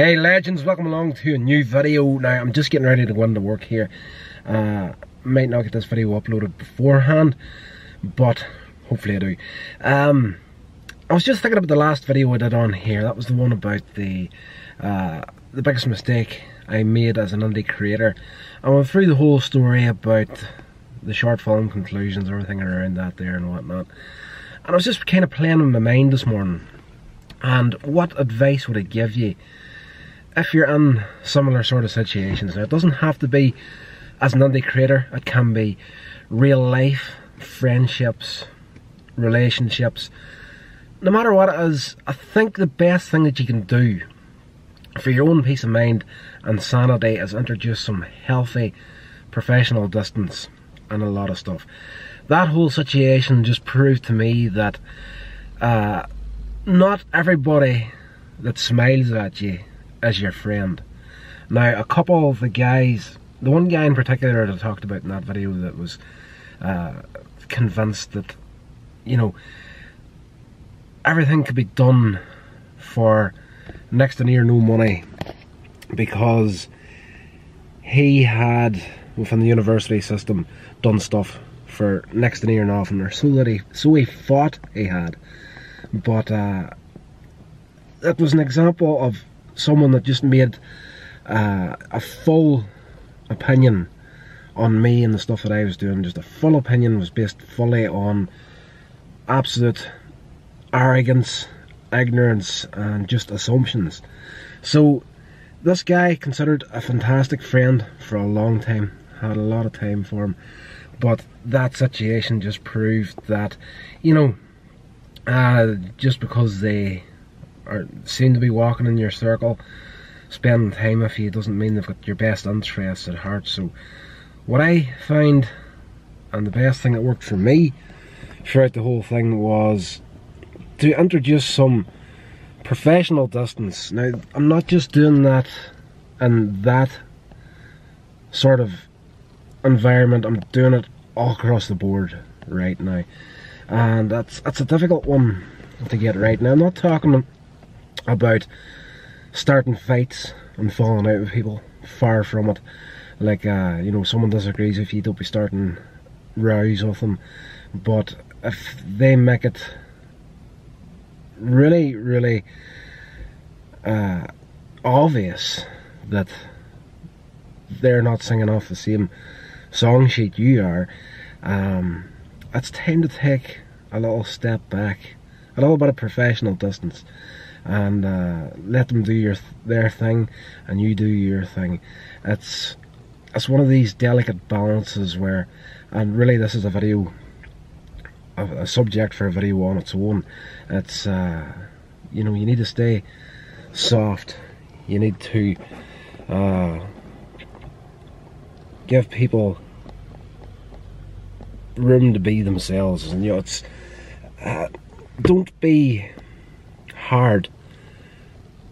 Hey legends, welcome along to a new video. Now I'm just getting ready to go into work here. Uh, might not get this video uploaded beforehand, but hopefully I do. Um, I was just thinking about the last video I did on here. That was the one about the uh, the biggest mistake I made as an indie creator. I went through the whole story about the short film conclusions, everything around that there and whatnot. And I was just kind of playing in my mind this morning. And what advice would I give you if you're in similar sort of situations? Now, it doesn't have to be as an indie creator, it can be real life, friendships, relationships. No matter what it is, I think the best thing that you can do for your own peace of mind and sanity is introduce some healthy professional distance and a lot of stuff. That whole situation just proved to me that uh, not everybody that smiles at you is your friend. Now, a couple of the guys, the one guy in particular that I talked about in that video that was uh, convinced that, you know, everything could be done for next to near no money because he had within the university system done stuff for next to near nothing or so that he so he thought he had but uh, that was an example of someone that just made uh, a full opinion on me and the stuff that I was doing. Just a full opinion was based fully on absolute arrogance ignorance and just assumptions. So this guy considered a fantastic friend for a long time, had a lot of time for him, but that situation just proved that, you know, uh, just because they are seem to be walking in your circle, spending time with you doesn't mean they've got your best interests at heart. So what I find, and the best thing that worked for me throughout the whole thing was to introduce some professional distance. Now, I'm not just doing that in that sort of environment, I'm doing it all across the board right now. And that's that's a difficult one to get right now. I'm not talking about starting fights and falling out with people. Far from it. Like, uh, you know, someone disagrees with you, don't be starting rows with them. But if they make it really, really uh, obvious that they're not singing off the same song sheet you are, um, it's time to take a little step back, a little bit of professional distance, and uh, let them do your th their thing, and you do your thing. It's it's one of these delicate balances where, and really, this is a video a, a subject for a video on its own. It's uh, you know you need to stay soft. You need to uh, give people room to be themselves, and you know it's uh, don't be hard.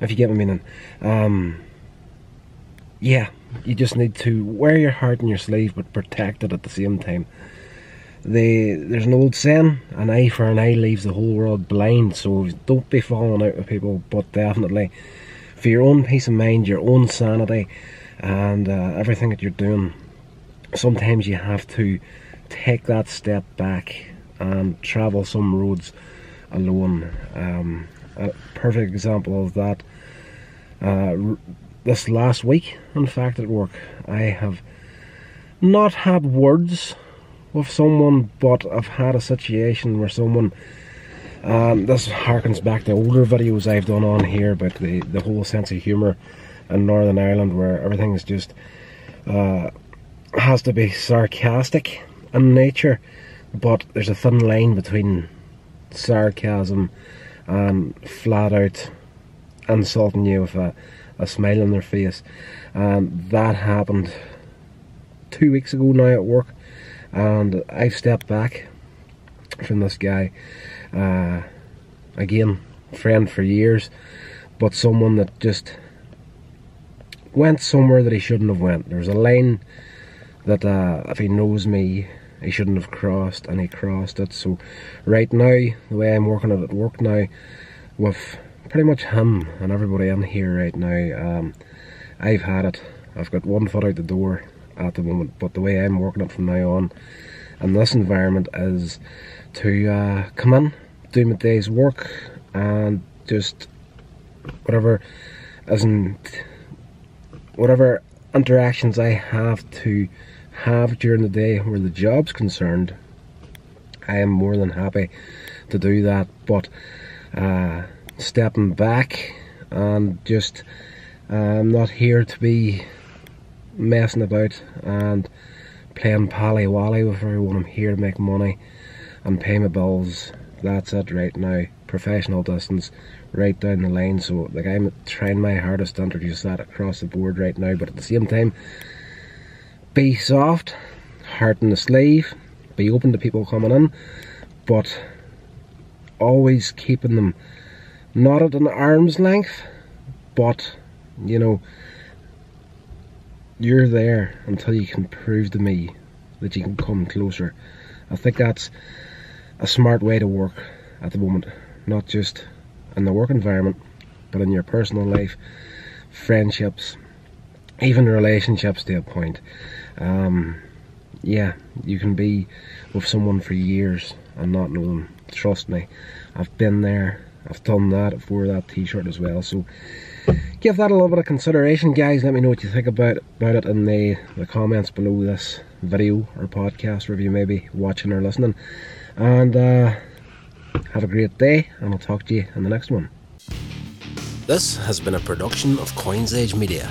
If you get my meaning, um, yeah, you just need to wear your heart in your sleeve, but protect it at the same time they there's an old saying an eye for an eye leaves the whole world blind so don't be falling out with people but definitely for your own peace of mind your own sanity and uh, everything that you're doing sometimes you have to take that step back and travel some roads alone um, a perfect example of that uh, this last week in fact at work I have not had words with someone, but I've had a situation where someone, um, this harkens back to older videos I've done on here about the, the whole sense of humour in Northern Ireland where everything is just, uh, has to be sarcastic in nature, but there's a thin line between sarcasm and flat out insulting you with a, a smile on their face. And that happened two weeks ago now at work and I've stepped back from this guy uh, again friend for years but someone that just went somewhere that he shouldn't have went there's a line that uh, if he knows me he shouldn't have crossed and he crossed it so right now the way I'm working it at work now with pretty much him and everybody in here right now. Um, I've had it. I've got one foot out the door at the moment, but the way I'm working it from now on in this environment is to uh, come in, do my day's work, and just whatever isn't whatever interactions I have to have during the day where the job's concerned, I am more than happy to do that. But uh, stepping back and just uh, I'm not here to be messing about and playing pally wally with everyone. I'm here to make money and pay my bills. That's it right now. Professional distance right down the line. So like I'm trying my hardest to introduce that across the board right now, but at the same time, be soft, heart in the sleeve, be open to people coming in, but always keeping them not at an arm's length, but you know, you're there until you can prove to me that you can come closer. I think that's a smart way to work at the moment, not just in the work environment, but in your personal life, friendships, even relationships to a point. Um, yeah, you can be with someone for years and not know them. Trust me, I've been there. I've done that. I've wore that T-shirt as well. So give that a little bit of consideration, guys. Let me know what you think about about it in the the comments below this video or podcast, wherever you may be watching or listening. And uh, have a great day, and I'll talk to you in the next one. This has been a production of Coins Age Media.